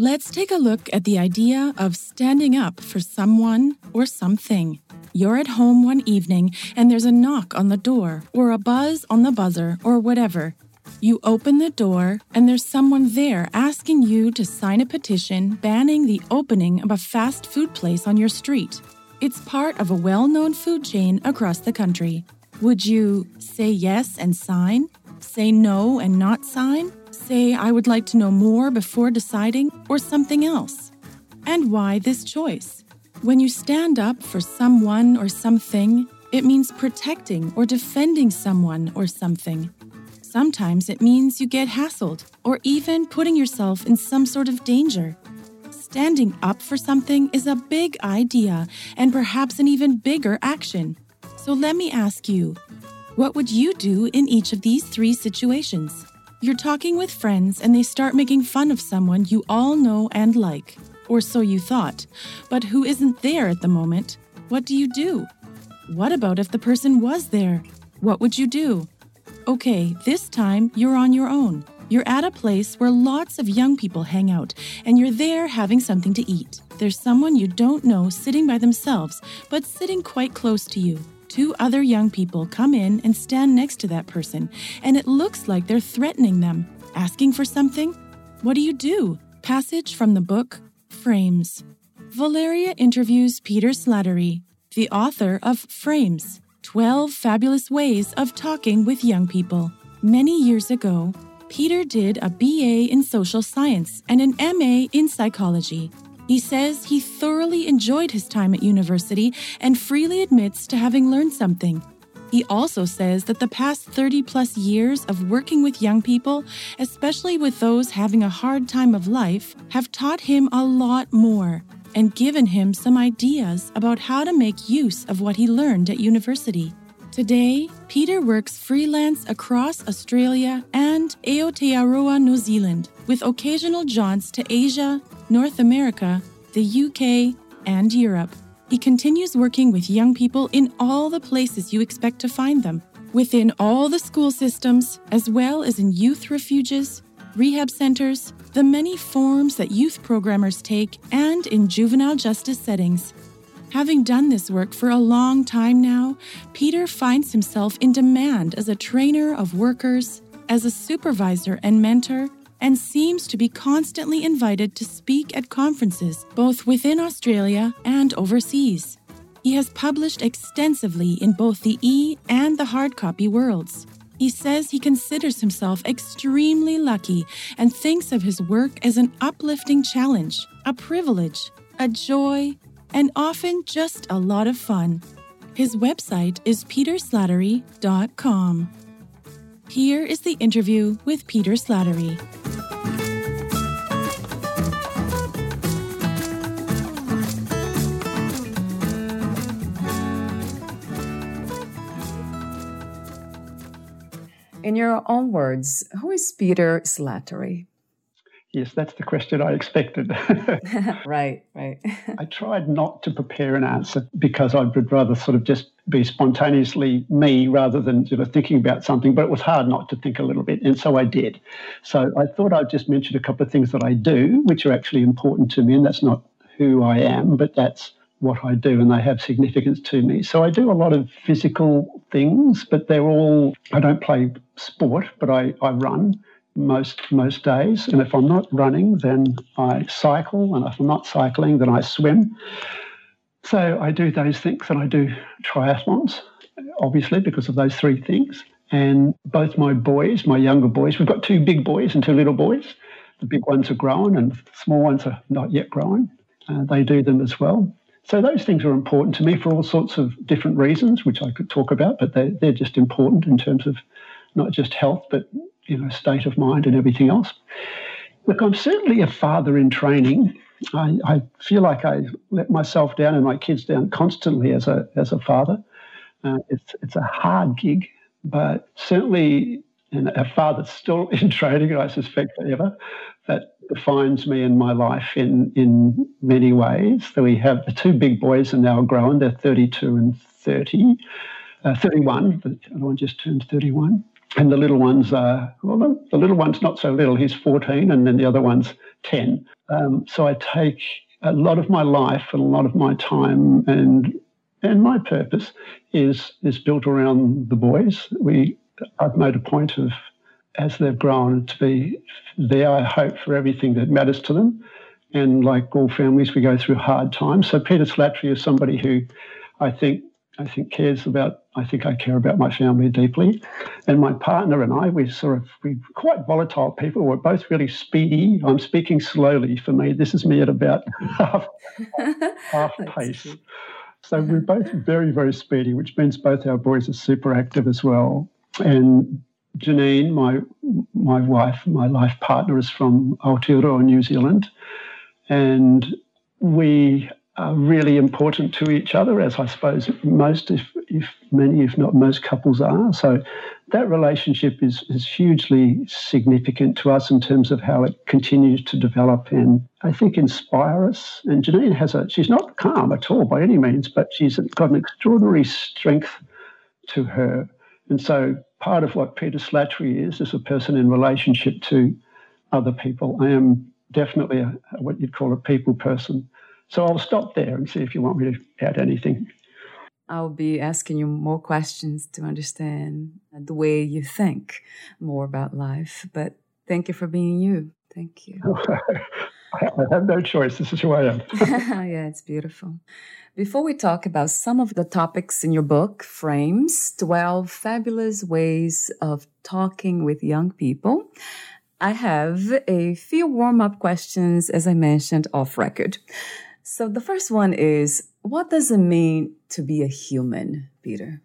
Let's take a look at the idea of standing up for someone or something. You're at home one evening and there's a knock on the door, or a buzz on the buzzer, or whatever. You open the door and there's someone there asking you to sign a petition banning the opening of a fast food place on your street. It's part of a well known food chain across the country. Would you say yes and sign? Say no and not sign? Say, I would like to know more before deciding, or something else? And why this choice? When you stand up for someone or something, it means protecting or defending someone or something. Sometimes it means you get hassled or even putting yourself in some sort of danger. Standing up for something is a big idea and perhaps an even bigger action. So let me ask you what would you do in each of these three situations? You're talking with friends and they start making fun of someone you all know and like, or so you thought, but who isn't there at the moment. What do you do? What about if the person was there? What would you do? Okay, this time you're on your own. You're at a place where lots of young people hang out, and you're there having something to eat. There's someone you don't know sitting by themselves, but sitting quite close to you two other young people come in and stand next to that person, and it looks like they're threatening them, asking for something. What do you do? Passage from the book Frames. Valeria interviews Peter Slattery, the author of Frames 12 Fabulous Ways of Talking with Young People. Many years ago, Peter did a BA in social science and an MA in psychology he says he thoroughly enjoyed his time at university and freely admits to having learned something. He also says that the past 30 plus years of working with young people, especially with those having a hard time of life, have taught him a lot more and given him some ideas about how to make use of what he learned at university. Today, Peter works freelance across Australia and Aotearoa, New Zealand, with occasional jaunts to Asia, North America, the UK, and Europe. He continues working with young people in all the places you expect to find them, within all the school systems, as well as in youth refuges, rehab centers, the many forms that youth programmers take, and in juvenile justice settings. Having done this work for a long time now, Peter finds himself in demand as a trainer of workers, as a supervisor and mentor, and seems to be constantly invited to speak at conferences both within Australia and overseas. He has published extensively in both the e and the hard copy worlds. He says he considers himself extremely lucky and thinks of his work as an uplifting challenge, a privilege, a joy, and often just a lot of fun. His website is peterslattery.com. Here is the interview with Peter Slattery. In your own words, who is Peter Slattery? Yes, that's the question I expected. right, right. I tried not to prepare an answer because I would rather sort of just be spontaneously me rather than sort of thinking about something, but it was hard not to think a little bit, and so I did. So I thought I'd just mention a couple of things that I do, which are actually important to me, and that's not who I am, but that's what I do, and they have significance to me. So I do a lot of physical things, but they're all, I don't play sport, but I, I run most most days. And if I'm not running, then I cycle, and if I'm not cycling, then I swim. So I do those things, and I do triathlons, obviously because of those three things. And both my boys, my younger boys, we've got two big boys and two little boys. The big ones are grown, and the small ones are not yet grown. Uh, they do them as well. So those things are important to me for all sorts of different reasons, which I could talk about, but they're, they're just important in terms of not just health, but you know, state of mind and everything else. Look, I'm certainly a father in training. I, I feel like I let myself down and my kids down constantly as a as a father. Uh, it's it's a hard gig, but certainly and a father still in training, I suspect forever, that defines me in my life in in many ways. So we have the two big boys are now grown; they're 32 and 30, uh, 31. The other one just turned 31, and the little ones are well, the little one's not so little. He's 14, and then the other one's 10. Um, so I take a lot of my life and a lot of my time and and my purpose is is built around the boys. We I've made a point of as they've grown to be there, I hope, for everything that matters to them. And like all families, we go through hard times. So Peter Slattery is somebody who I think I think cares about. I think I care about my family deeply, and my partner and I. We're sort of we quite volatile people. We're both really speedy. I'm speaking slowly. For me, this is me at about half half pace. So we're both very very speedy, which means both our boys are super active as well. And Janine, my my wife, my life partner, is from Aotearoa, New Zealand, and we are really important to each other, as I suppose most, if, if many, if not most, couples are. So that relationship is is hugely significant to us in terms of how it continues to develop and I think inspire us. And Janine has a she's not calm at all by any means, but she's got an extraordinary strength to her. And so part of what Peter Slattery is, is a person in relationship to other people. I am definitely a, what you'd call a people person. So I'll stop there and see if you want me to add anything. I'll be asking you more questions to understand the way you think more about life. But thank you for being you. Thank you. I have no choice. This is who I am. yeah, it's beautiful. Before we talk about some of the topics in your book, Frames 12 Fabulous Ways of Talking with Young People, I have a few warm up questions, as I mentioned off record. So the first one is What does it mean to be a human, Peter?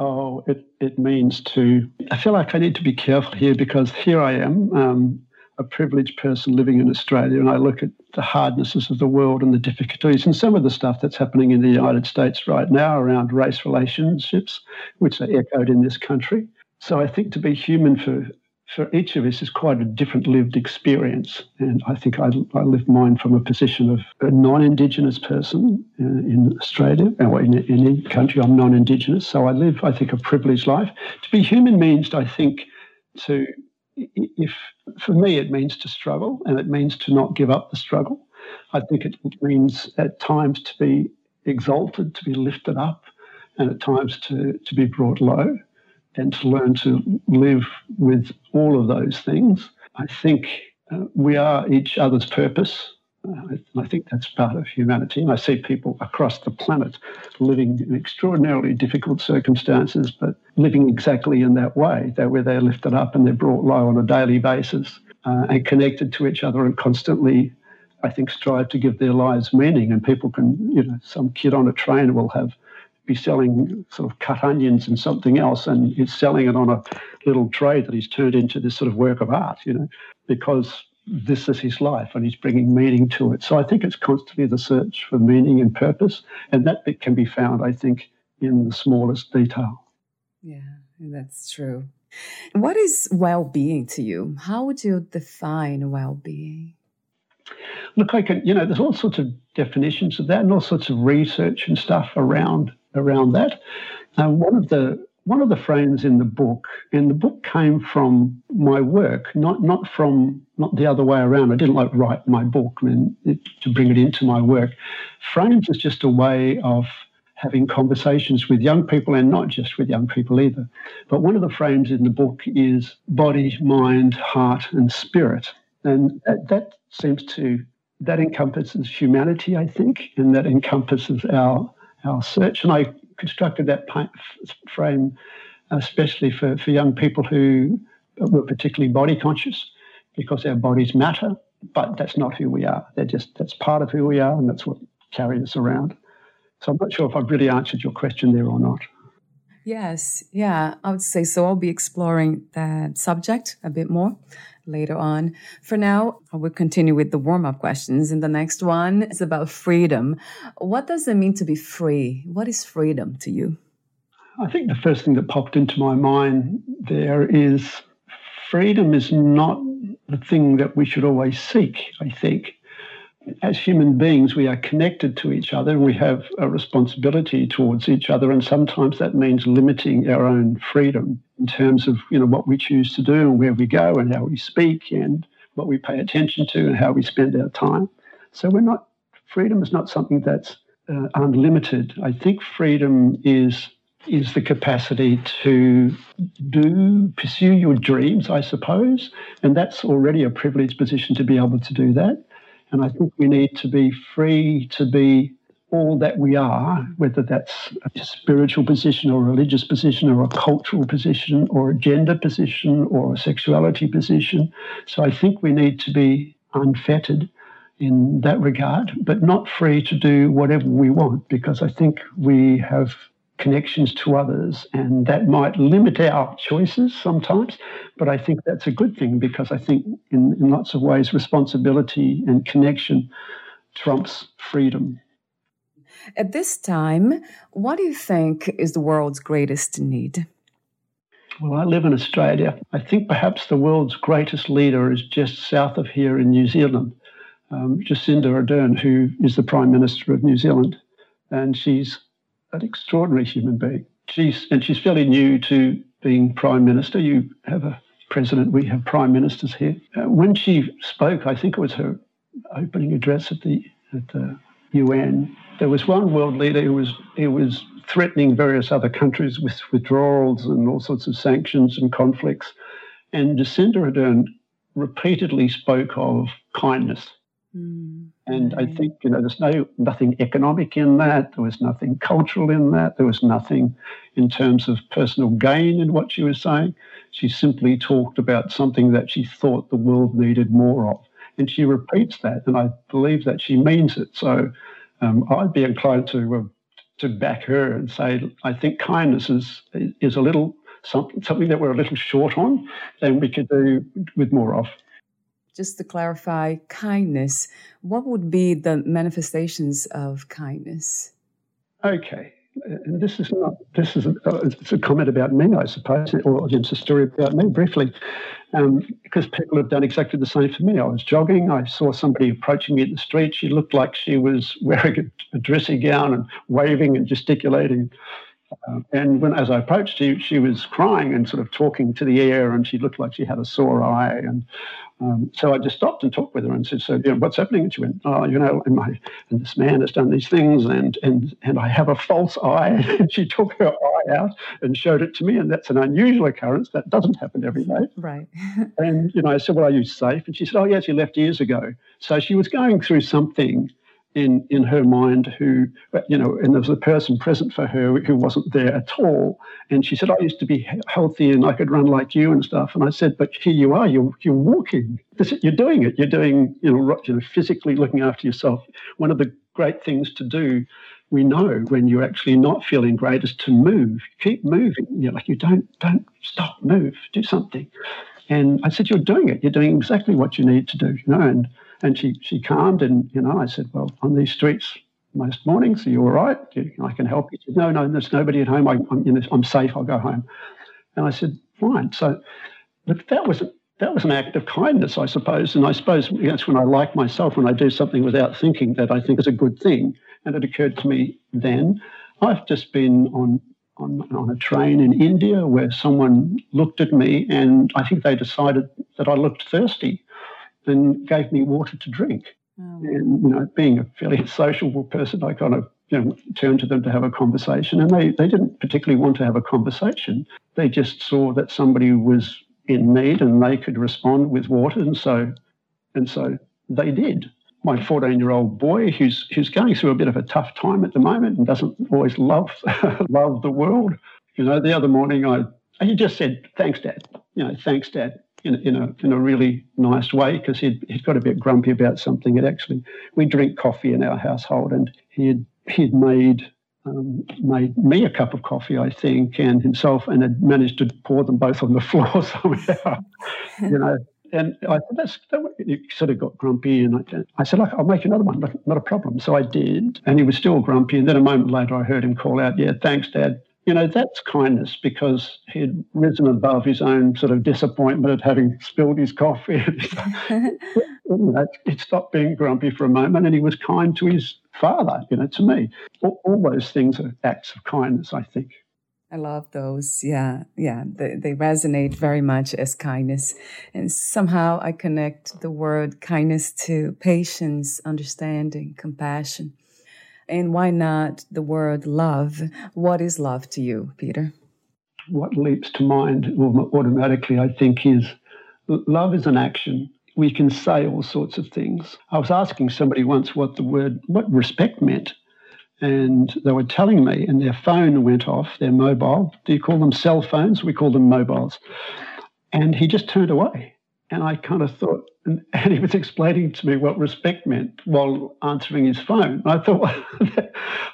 Oh, it, it means to. I feel like I need to be careful here because here I am. Um, a privileged person living in Australia and I look at the hardnesses of the world and the difficulties and some of the stuff that's happening in the United States right now around race relationships, which are echoed in this country. So I think to be human for for each of us is quite a different lived experience. And I think I, I live mine from a position of a non Indigenous person uh, in Australia, or in, in any country, I'm non Indigenous. So I live, I think, a privileged life. To be human means, I think, to if for me it means to struggle and it means to not give up the struggle. I think it means at times to be exalted, to be lifted up, and at times to, to be brought low and to learn to live with all of those things. I think uh, we are each other's purpose uh, I think that's part of humanity. And I see people across the planet living in extraordinarily difficult circumstances, but living exactly in that way, that where they're lifted up and they're brought low on a daily basis uh, and connected to each other and constantly, I think, strive to give their lives meaning. And people can, you know, some kid on a train will have be selling sort of cut onions and something else, and he's selling it on a little tray that he's turned into this sort of work of art, you know, because this is his life and he's bringing meaning to it. So I think it's constantly the search for meaning and purpose. And that bit can be found, I think, in the smallest detail. Yeah, that's true. What is well being to you? How would you define well being? Look, I can, you know, there's all sorts of definitions of that and all sorts of research and stuff around around that. One of the one of the frames in the book, and the book came from my work, not not from not the other way around. I didn't like write my book I mean, it, to bring it into my work. Frames is just a way of having conversations with young people and not just with young people either. But one of the frames in the book is body, mind, heart, and spirit. And that, that seems to, that encompasses humanity, I think, and that encompasses our, our search. And I constructed that frame uh, especially for, for young people who were particularly body conscious because our bodies matter, but that's not who we are. They're just, that's part of who we are, and that's what carries us around. So I'm not sure if I've really answered your question there or not. Yes, yeah, I would say so. I'll be exploring that subject a bit more later on. For now, I will continue with the warm up questions. And the next one is about freedom. What does it mean to be free? What is freedom to you? I think the first thing that popped into my mind there is freedom is not the thing that we should always seek, I think as human beings, we are connected to each other and we have a responsibility towards each other. And sometimes that means limiting our own freedom in terms of you know what we choose to do and where we go and how we speak and what we pay attention to and how we spend our time. So we're not freedom is not something that's uh, unlimited. I think freedom is is the capacity to do pursue your dreams, I suppose, and that's already a privileged position to be able to do that. And I think we need to be free to be all that we are, whether that's a spiritual position or a religious position or a cultural position or a gender position or a sexuality position. So I think we need to be unfettered in that regard, but not free to do whatever we want, because I think we have connections to others, and that might limit our choices sometimes. But I think that's a good thing because I think, in, in lots of ways, responsibility and connection trumps freedom. At this time, what do you think is the world's greatest need? Well, I live in Australia. I think perhaps the world's greatest leader is just south of here in New Zealand, um, Jacinda Ardern, who is the Prime Minister of New Zealand. And she's an extraordinary human being. She's and she's fairly new to being prime minister. You have a president. We have prime ministers here. Uh, when she spoke, I think it was her opening address at the at the UN. There was one world leader who was who was threatening various other countries with withdrawals and all sorts of sanctions and conflicts. And Jacinda Ardern repeatedly spoke of kindness. Mm. And I think, you know, there's no nothing economic in that. There was nothing cultural in that. There was nothing in terms of personal gain in what she was saying. She simply talked about something that she thought the world needed more of. And she repeats that, and I believe that she means it. So um, I'd be inclined to uh, to back her and say I think kindness is is a little something something that we're a little short on, and we could do with more of just to clarify, kindness, what would be the manifestations of kindness? Okay. And this is not, this is a, it's a comment about me, I suppose, or it's a story about me briefly, um, because people have done exactly the same for me. I was jogging, I saw somebody approaching me in the street. She looked like she was wearing a, a dressing gown and waving and gesticulating. Uh, and when, as I approached, she, she was crying and sort of talking to the air, and she looked like she had a sore eye. And um, so I just stopped and talked with her and said, "So, you know, what's happening?" And she went, "Oh, you know, and, my, and this man has done these things, and and and I have a false eye." and she took her eye out and showed it to me, and that's an unusual occurrence. That doesn't happen every day. Right. and you know, I said, "Well, are you safe?" And she said, "Oh, yes, he left years ago." So she was going through something in in her mind who you know and there was a person present for her who wasn't there at all. And she said i used to be healthy and i could run like you and stuff. And i said but here you are you're, you're walking. This, you're doing it. You're doing you know, you know physically looking after yourself. One of the great things to do we know when you're actually not feeling great is to move. Keep moving. You know like you don't don't stop move. Do something. And i said you're doing it. You're doing exactly what you need to do. You know and and she, she calmed and, you know, I said, well, on these streets most mornings, are you all right? I can help you. She said, no, no, there's nobody at home. I, am I'm safe. I'll go home. And I said, fine. So but that was that was an act of kindness, I suppose. And I suppose that's when I like myself, when I do something without thinking that I think is a good thing. And it occurred to me then. I've just been on on, on a train in India where someone looked at me and I think they decided that I looked thirsty and gave me water to drink. Oh. And you know, being a fairly sociable person, I kind of you know, turned to them to have a conversation, and they, they didn't particularly want to have a conversation. They just saw that somebody was in need and they could respond with water, and so and so they did. My 14 year old boy, who's who's going through a bit of a tough time at the moment and doesn't always love love the world. You know, the other morning I he just said, "Thanks, Dad." You know, thanks, Dad in, in, a, in a really nice way because he'd, he'd got a bit grumpy about something. It actually, we drink coffee in our household and he'd, he'd made um, made me a cup of coffee, I think, and himself, and had managed to pour them both on the floor somehow, you know. And I said, that's, that, he sort of got grumpy. And I, I said, Look, I'll make another one, not a problem. So I did. And he was still grumpy. And then a moment later, I heard him call out, Yeah, thanks, Dad. You know, that's kindness because he'd risen above his own sort of disappointment at having spilled his coffee. he stopped being grumpy for a moment and he was kind to his father, you know, to me. All, all those things are acts of kindness, I think. I love those. Yeah, yeah. They, they resonate very much as kindness. And somehow I connect the word kindness to patience, understanding, compassion. And why not the word love? What is love to you, Peter? What leaps to mind automatically, I think, is love is an action. We can say all sorts of things. I was asking somebody once what the word, what respect meant. And they were telling me, and their phone went off, their mobile. Do you call them cell phones? We call them mobiles. And he just turned away. And I kind of thought, and, and, he was explaining to me what respect meant while answering his phone. I thought, well,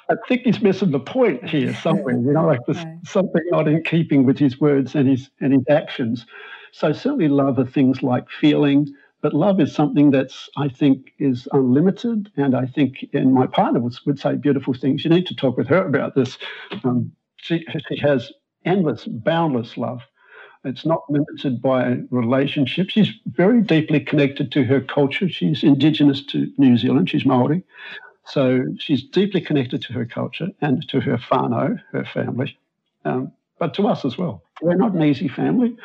I think he's missing the point here somewhere. You know, like there's something not in keeping with his words and his and his actions. So certainly, love are things like feeling, but love is something that's I think is unlimited. And I think, and my partner would, would say beautiful things. You need to talk with her about this. Um, she she has endless, boundless love it's not limited by relationships. She's very deeply connected to her culture. She's indigenous to New Zealand. She's Maori. So she's deeply connected to her culture and to her whānau, her family, um, but to us as well. We're not an easy family,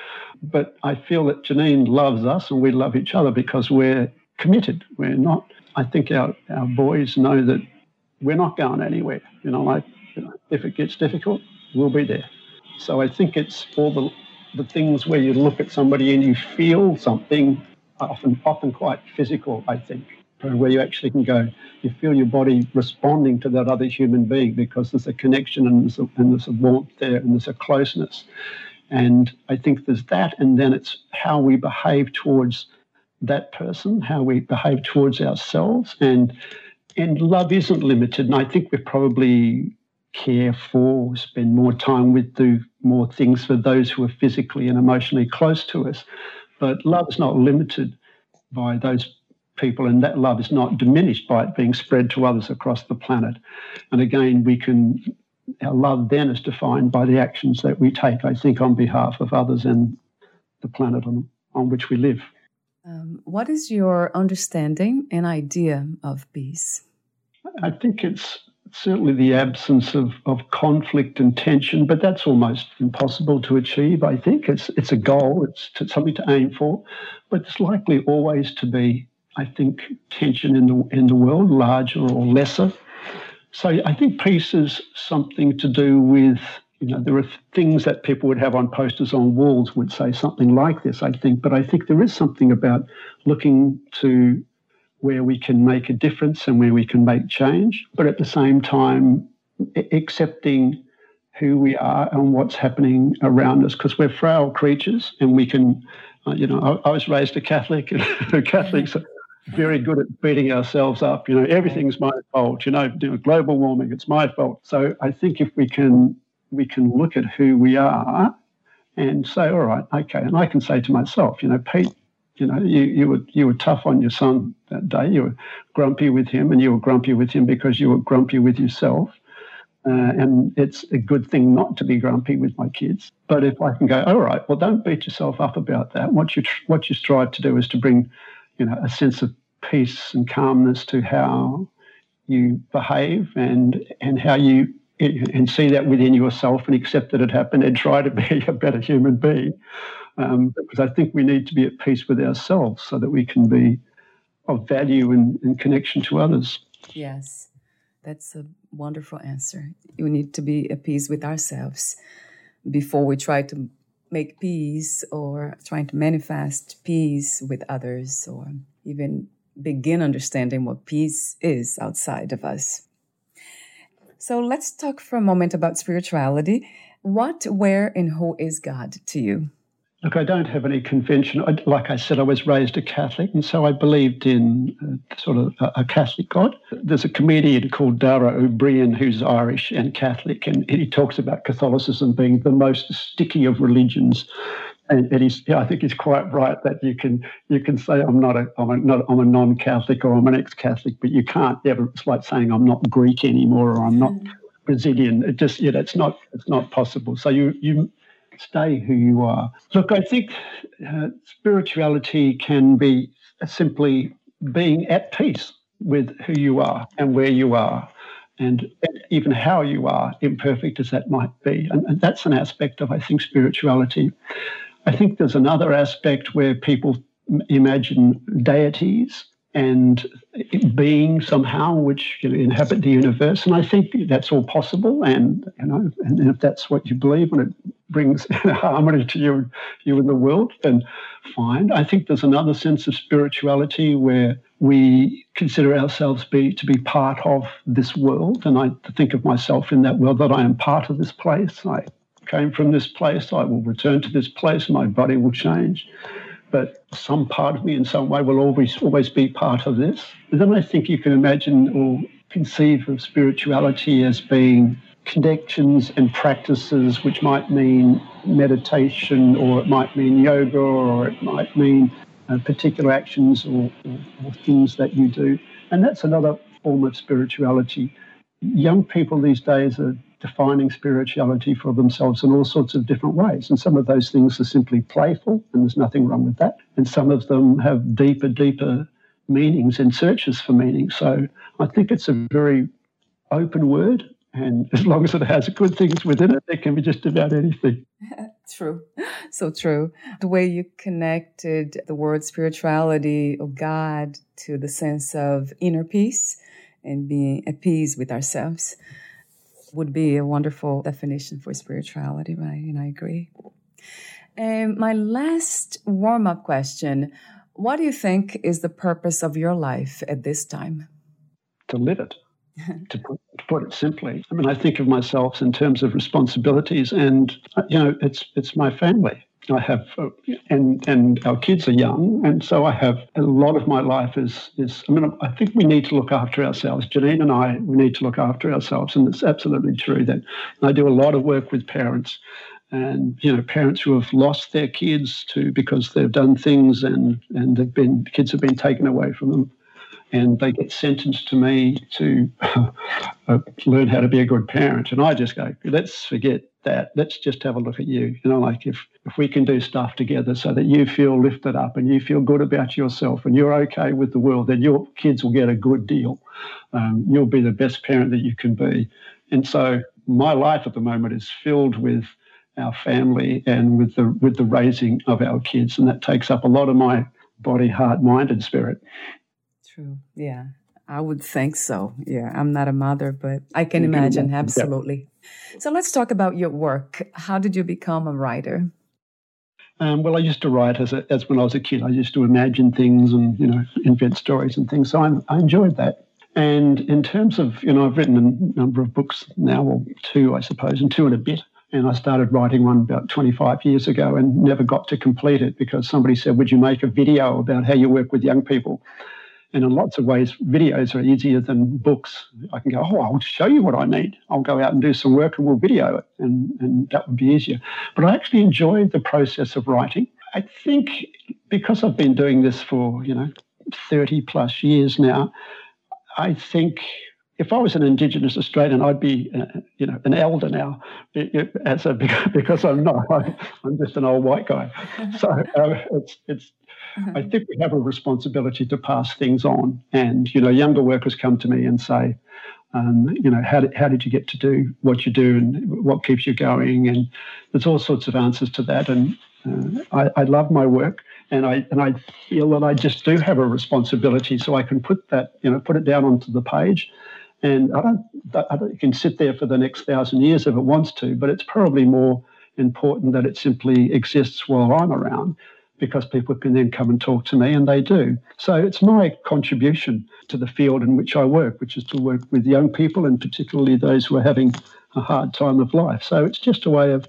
but I feel that Janine loves us and we love each other because we're committed. We're not, I think our, our boys know that we're not going anywhere. You know, like, you know, if it gets difficult, we'll be there. So I think it's all the the things where you look at somebody and you feel something, often often quite physical, I think, where you actually can go, you feel your body responding to that other human being because there's a connection and there's a, and there's a warmth there and there's a closeness. And I think there's that, and then it's how we behave towards that person, how we behave towards ourselves, and and love isn't limited. And I think we're probably care for, spend more time with, do more things for those who are physically and emotionally close to us. But love is not limited by those people, and that love is not diminished by it being spread to others across the planet. And again, we can, our love then is defined by the actions that we take, I think, on behalf of others and the planet on, on which we live. Um, what is your understanding and idea of peace? I think it's certainly the absence of, of conflict and tension, but that's almost impossible to achieve, I think. It's, it's a goal, it's to, something to aim for, but it's likely always to be, I think, tension in the, in the world, larger or lesser. So I think peace is something to do with, you know, there are things that people would have on posters on walls would say something like this, I think, but I think there is something about looking to where we can make a difference and where we can make change, but at the same time, accepting who we are and what's happening around us because we're frail creatures and we can, uh, you know, I, I, was raised a Catholic and Catholics are very good at beating ourselves up. You know, everything's my fault. You know, you know, global warming, it's my fault. So I think if we can we can look at who we are and say, all right, okay, and I can say to myself, you know, Pete, you know, you, you were you were tough on your son that day. You were grumpy with him, and you were grumpy with him because you were grumpy with yourself. Uh, and it's a good thing not to be grumpy with my kids. But if I can go, all right, well, don't beat yourself up about that. What you what you strive to do is to bring, you know, a sense of peace and calmness to how you behave and and how you and see that within yourself and accept that it happened and try to be a better human being um, because I think we need to be at peace with ourselves so that we can be of value and, and connection to others. Yes, that's a Wonderful answer. We need to be at peace with ourselves before we try to make peace or trying to manifest peace with others or even begin understanding what peace is outside of us. So let's talk for a moment about spirituality. What, where, and who is God to you? Look, I don't have any convention. Like I said, I was raised a Catholic, and so I believed in uh, sort of a, a, Catholic God. There's a comedian called Dara Ó Briain who's Irish and Catholic, and he talks about Catholicism being the most sticky of religions. And, and he's, yeah, I think he's quite right that you can you can say I'm not a I'm a, not, I'm a non-Catholic or I'm an ex-Catholic, but you can't ever. It's like saying I'm not Greek anymore or I'm not Brazilian. It just you know it's not it's not possible. So you you stay who you are. Look, I think uh, spirituality can be simply being at peace with who you are and where you are. And even how you are, imperfect as that might be. And, and that's an aspect of, I think, spirituality. I think there's another aspect where people imagine deities and being somehow which you know, inhabit the universe. And I think that's all possible. And you know, and if that's what you believe and it brings harmony to you, you in the world, then fine. I think there's another sense of spirituality where we consider ourselves be to be part of this world. And I think of myself in that world that I am part of this place. I came from this place. I will return to this place. My body will change but some part of me in some way will always always be part of this. And then I think you can imagine or conceive of spirituality as being connections and practices which might mean meditation or it might mean yoga or it might mean uh, particular actions or, or, or things that you do. And that's another form of spirituality. Young people these days are defining spirituality for themselves in all sorts of different ways. And some of those things are simply playful, and there's nothing wrong with that. And some of them have deeper, deeper meanings and searches for meaning. So I think it's a very open word. And as long as it has good things within it, it can be just about anything. true. So true. The way you connected the word spirituality of God to the sense of inner peace and being at peace with ourselves would be a wonderful definition for spirituality, right? And I agree. And my last warm up question What do you think is the purpose of your life at this time? To live it. to, put, to put, it simply, I mean, I think of myself in terms of responsibilities, and you know, it's it's my family. I have, uh, and and our kids are young, and so I have a lot of my life is is. I mean, I think we need to look after ourselves. Janine and I, we need to look after ourselves, and it's absolutely true that I do a lot of work with parents, and you know, parents who have lost their kids to because they've done things and and they've been kids have been taken away from them, and they get sentenced to me to uh, learn how to be a good parent, and I just go, let's forget that. Let's just have a look at you. You know, like if if we can do stuff together so that you feel lifted up and you feel good about yourself and you're okay with the world, then your kids will get a good deal. Um, you'll be the best parent that you can be. And so my life at the moment is filled with our family and with the with the raising of our kids, and that takes up a lot of my body, heart, mind, and spirit. True. Yeah. I would think so. Yeah, I'm not a mother, but I can imagine. Absolutely. Yeah. So let's talk about your work. How did you become a writer? Um, well, I used to write as, a, as when I was a kid. I used to imagine things and you know invent stories and things. So I, I enjoyed that. And in terms of you know, I've written a number of books now, or two, I suppose, and two and a bit. And I started writing one about 25 years ago and never got to complete it because somebody said, "Would you make a video about how you work with young people?" And in lots of ways, videos are easier than books. I can go, oh, I'll show you what I need. I'll go out and do some work and we'll video it. And, and that would be easier. But I actually enjoy the process of writing. I think because I've been doing this for, you know, 30 plus years now, I think if I was an Indigenous Australian, I'd be, uh, you know, an elder now, as a, because I'm not. I'm just an old white guy. So uh, it's it's Mm-hmm. I think we have a responsibility to pass things on. And, you know, younger workers come to me and say, um, you know, how did, how did you get to do what you do and what keeps you going? And there's all sorts of answers to that. And uh, I, I love my work and I and I feel that I just do have a responsibility, so I can put that you know put it down onto the page, And I don't, I don't, can sit there for the next thousand years if it wants to, but it's probably more important that it simply exists while I'm around because people can then come and talk to me, and they do. So it's my contribution to the field in which I work, which is to work with young people and particularly those who are having a hard time of life. So it's just a way of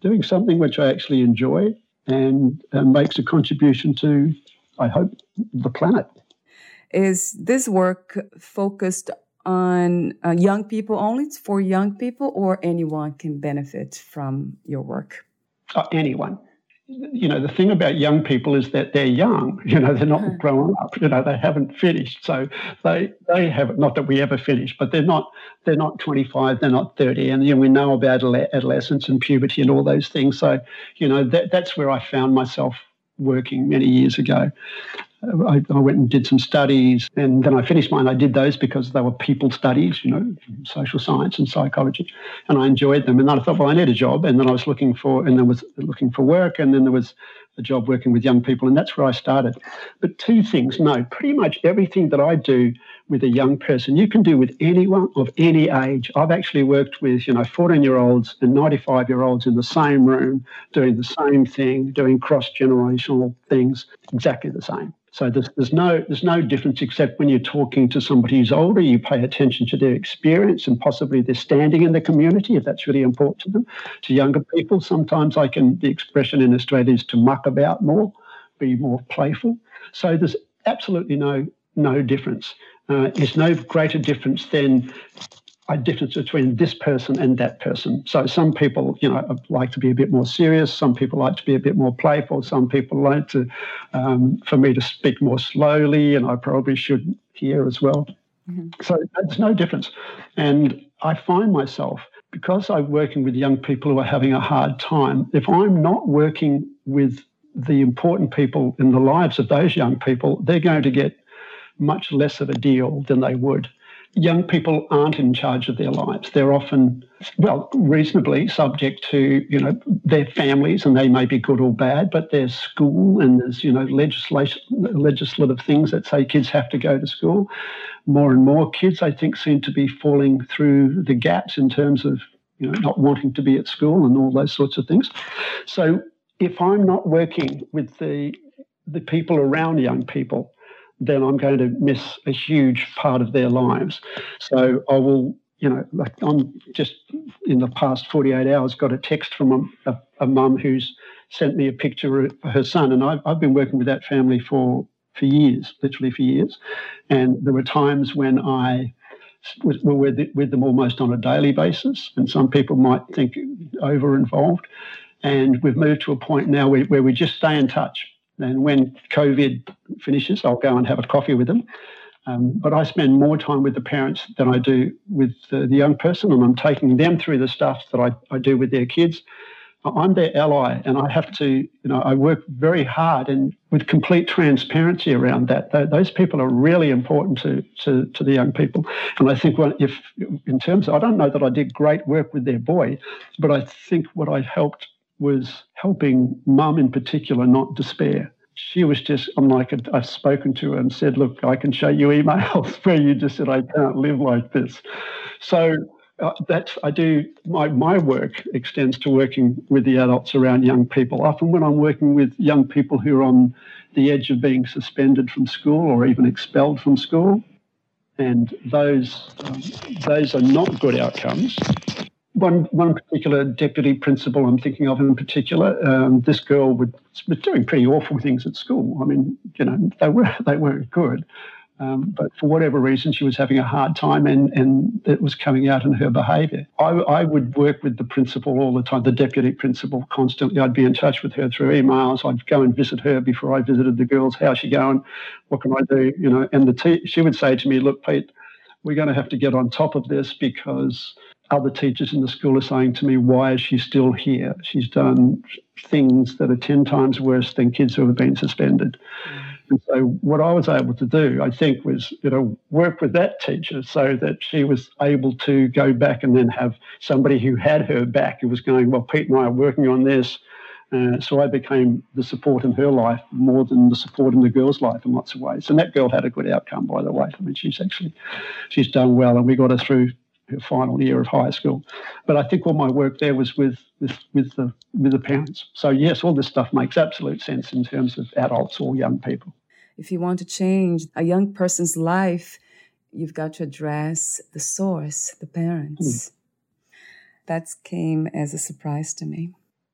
doing something which I actually enjoy and, and makes a contribution to, I hope, the planet. Is this work focused on uh, young people only? It's for young people, or anyone can benefit from your work? Uh, anyone you know, the thing about young people is that they're young. You know, they're not uh-huh. grown up. You know, they haven't finished. So they they have not that we ever finish, but they're not they're not 25, they're not 30, and you know, we know about adolescence and puberty and all those things. So you know, that that's where I found myself working many years ago. I, I, went and did some studies, and then I finished mine. I did those because they were people studies, you know, social science and psychology, and I enjoyed them. And then I thought, well, I need a job, and then I was looking for, and then was looking for work, and then there was a job working with young people, and that's where I started. But two things, no, pretty much everything that I do with a young person, you can do with anyone of any age. I've actually worked with, you know, 14 year olds and 95 year olds in the same room, doing the same thing, doing cross generational things, exactly the same. So there's, there's no there's no difference except when you're talking to somebody who's older, you pay attention to their experience and possibly their standing in the community if that's really important to them. To younger people, sometimes I can the expression in Australia is to muck about more, be more playful. So there's absolutely no no difference. Uh, there's no greater difference than a difference between this person and that person. So some people, you know, like to be a bit more serious. Some people like to be a bit more playful. Some people like to, um, for me to speak more slowly, and I probably should here as well. Mm-hmm. So there's no difference. And I find myself because I'm working with young people who are having a hard time. If I'm not working with the important people in the lives of those young people, they're going to get much less of a deal than they would young people aren't in charge of their lives. They're often, well, reasonably subject to, you know, their families, and they may be good or bad, but there's school and there's, you know, legislation, legislative things that say kids have to go to school. More and more kids, I think, seem to be falling through the gaps in terms of, you know, not wanting to be at school and all those sorts of things. So if I'm not working with the the people around young people, then I'm going to miss a huge part of their lives. So I will, you know, like I'm just in the past 48 hours got a text from a, a, a mum who's sent me a picture of her son, and I've, I've been working with that family for for years, literally for years, and there were times when I were with, with them almost on a daily basis, and some people might think over involved. And we've moved to a point now where, where we just stay in touch and when COVID finishes, I'll go and have a coffee with them. Um, but I spend more time with the parents than I do with the, the young person, and I'm taking them through the stuff that I, I do with their kids. I'm their ally, and I have to, you know, I work very hard and with complete transparency around that. Those people are really important to, to, to the young people. And I think if, in terms of, I don't know that I did great work with their boy, but I think what I helped was helping mum in particular not despair. She was just, I'm like, I've spoken to her and said, look, I can show you emails where you just said, I can't live like this. So uh, that's, I do, my, my work extends to working with the adults around young people. Often when I'm working with young people who are on the edge of being suspended from school or even expelled from school, and those um, those are not good outcomes one one particular deputy principal I'm thinking of in particular. Um, this girl would, was doing pretty awful things at school. I mean, you know, they were they weren't good, um, but for whatever reason, she was having a hard time, and and it was coming out in her behaviour. I, I would work with the principal all the time, the deputy principal constantly. I'd be in touch with her through emails. I'd go and visit her before I visited the girls. How's she going? What can I do? You know, and the she would say to me, "Look, Pete." We're going to have to get on top of this because other teachers in the school are saying to me, why is she still here? She's done things that are 10 times worse than kids who have been suspended. And so what I was able to do, I think, was, you know, work with that teacher so that she was able to go back and then have somebody who had her back who was going, well, Pete and I are working on this. Uh, so I became the support in her life more than the support in the girl's life in lots of ways. And that girl had a good outcome, by the way. I mean, she's actually she's done well, and we got her through her final year of high school. But I think all my work there was with with with the with the parents. So yes, all this stuff makes absolute sense in terms of adults or young people. If you want to change a young person's life, you've got to address the source, the parents. Mm. That came as a surprise to me.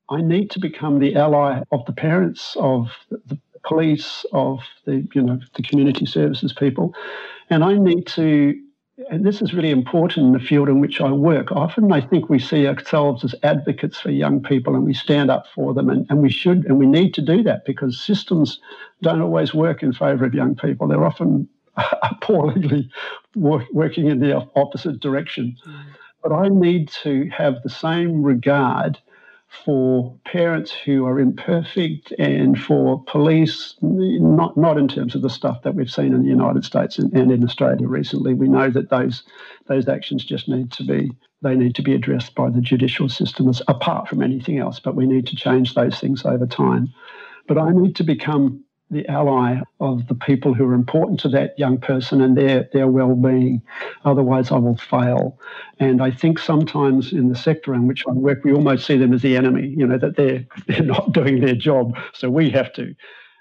I need to become the ally of the parents, of the police, of the you know the community services people, and I need to. And this is really important in the field in which I work. Often I think we see ourselves as advocates for young people and we stand up for them, and, and we should and we need to do that because systems don't always work in favour of young people. They're often appallingly working in the opposite direction. Mm. But I need to have the same regard for parents who are imperfect and for police, not, not in terms of the stuff that we've seen in the United States and, and in Australia recently. We know that those, those actions just need to be they need to be addressed by the judicial system apart from anything else, but we need to change those things over time. But I need to become the ally of the people who are important to that young person and their, their well-being. Otherwise, I will fail. And I think sometimes in the sector in which I work, we almost see them as the enemy, you know, that they're, they're not doing their job, so we have to.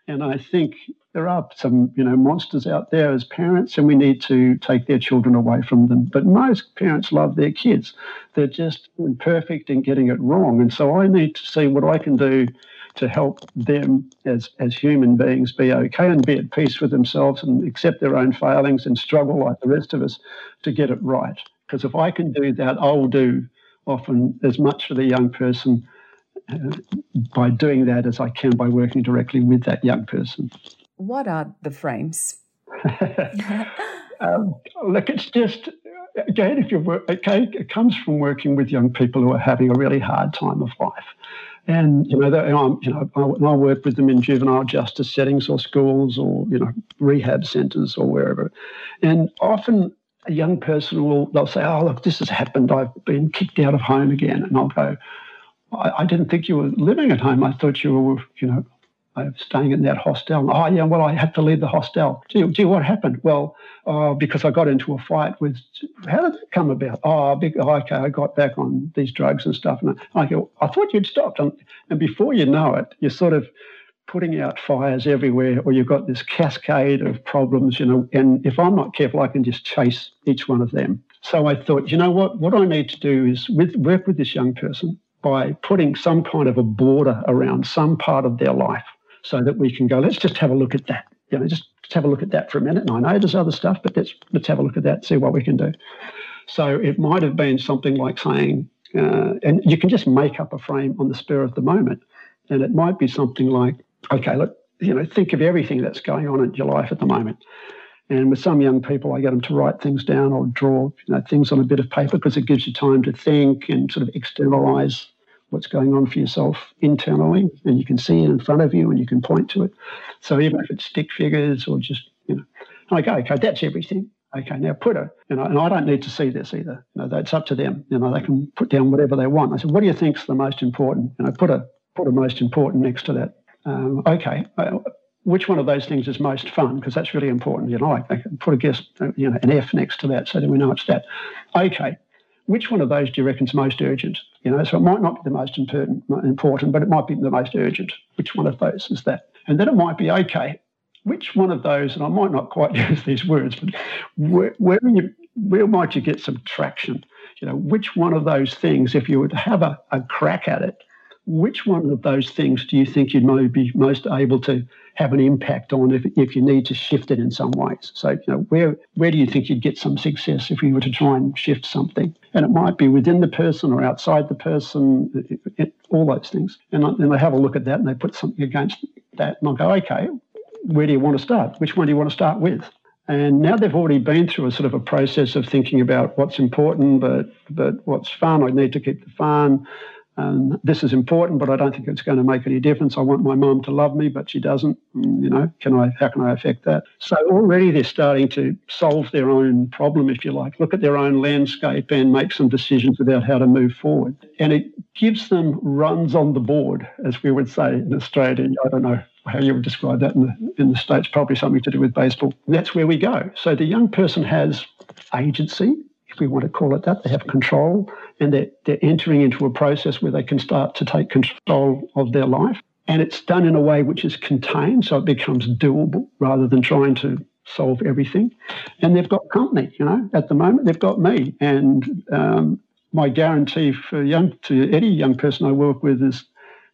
And I think there are some, you know, monsters out there as parents, and we need to take their children away from them. But most parents love their kids. They're just imperfect in getting it wrong. And so I need to see what I can do to help them as, as human beings be okay and be at peace with themselves and accept their own failings and struggle like the rest of us to get it right. Because if I can do that, I will do often as much for the young person uh, by doing that as I can by working directly with that young person. What are the frames? um, look, it's just again, if you work, okay, it comes from working with young people who are having a really hard time of life. And you know, um, you know, I, I, work with them in juvenile justice settings or schools or you know rehab centres or wherever. And often a young person will they'll say, "Oh, look, this has happened. I've been kicked out of home again," and I'll go, I, I didn't think you were living at home. I thought you were, you know, staying in that hostel. Oh, yeah, well, I had to leave the hostel. Gee, gee what happened? Well, uh, because I got into a fight with, how did that come about? Oh, okay, I got back on these drugs and stuff. And I go, I thought you'd stopped. And, and before you know it, you're sort of putting out fires everywhere, or you've got this cascade of problems, you know. And if I'm not careful, I can just chase each one of them. So I thought, you know what? What I need to do is with, work with this young person by putting some kind of a border around some part of their life so that we can go, let's just have a look at that. You know, just, have a look at that for a minute. And I know there's other stuff, but let's let's have a look at that, see what we can do. So it might have been something like saying, uh, and you can just make up a frame on the spur of the moment, and it might be something like, okay, look, you know, think of everything that's going on in your life at the moment. And with some young people, I get them to write things down or draw you know, things on a bit of paper because it gives you time to think and sort of externalize what's going on for yourself internally, and you can see it in front of you and you can point to it. So even if it's stick figures or just, you know, go, okay, that's everything. Okay, now put a, you know, and I don't need to see this either. You know, that's up to them. You know, they can put down whatever they want. I said, what do you think's the most important? You know, put a put a most important next to that. Um, okay, uh, which one of those things is most fun? Because that's really important. You know, I, I put a guess, you know, an F next to that so that we know it's that. Okay, which one of those do you reckon is most urgent? You know, so it might not be the most important, but it might be the most urgent. Which one of those is that? And then it might be okay. Which one of those? And I might not quite use these words, but where, where you, where might you get some traction? You know, which one of those things, if you were to have a, a crack at it, which one of those things do you think you'd be most able to have an impact on if, if you need to shift it in some ways? So, you know, where, where do you think you'd get some success if you were to try and shift something? And it might be within the person or outside the person, it, it, all those things. And they have a look at that and they put something against that and I'll go, okay, where do you want to start? Which one do you want to start with? And now they've already been through a sort of a process of thinking about what's important, but but what's fun. I need to keep the fun and this is important, but I don't think it's going to make any difference. I want my mum to love me, but she doesn't. Mm, you know, can I? How can I affect that? So already they're starting to solve their own problem, if you like, look at their own landscape and make some decisions about how to move forward. And it gives them runs on the board, as we would say in Australia. I don't know how you would describe that in the, in the States, probably something to do with baseball. That's where we go. So the young person has agency, if we want to call it that. They have control and they're, they're entering into a process where they can start to take control of their life. And it's done in a way which is contained, so it becomes doable rather than trying to solve everything. And they've got company, you know, at the moment they've got me. And um, my guarantee for young to any young person I work with is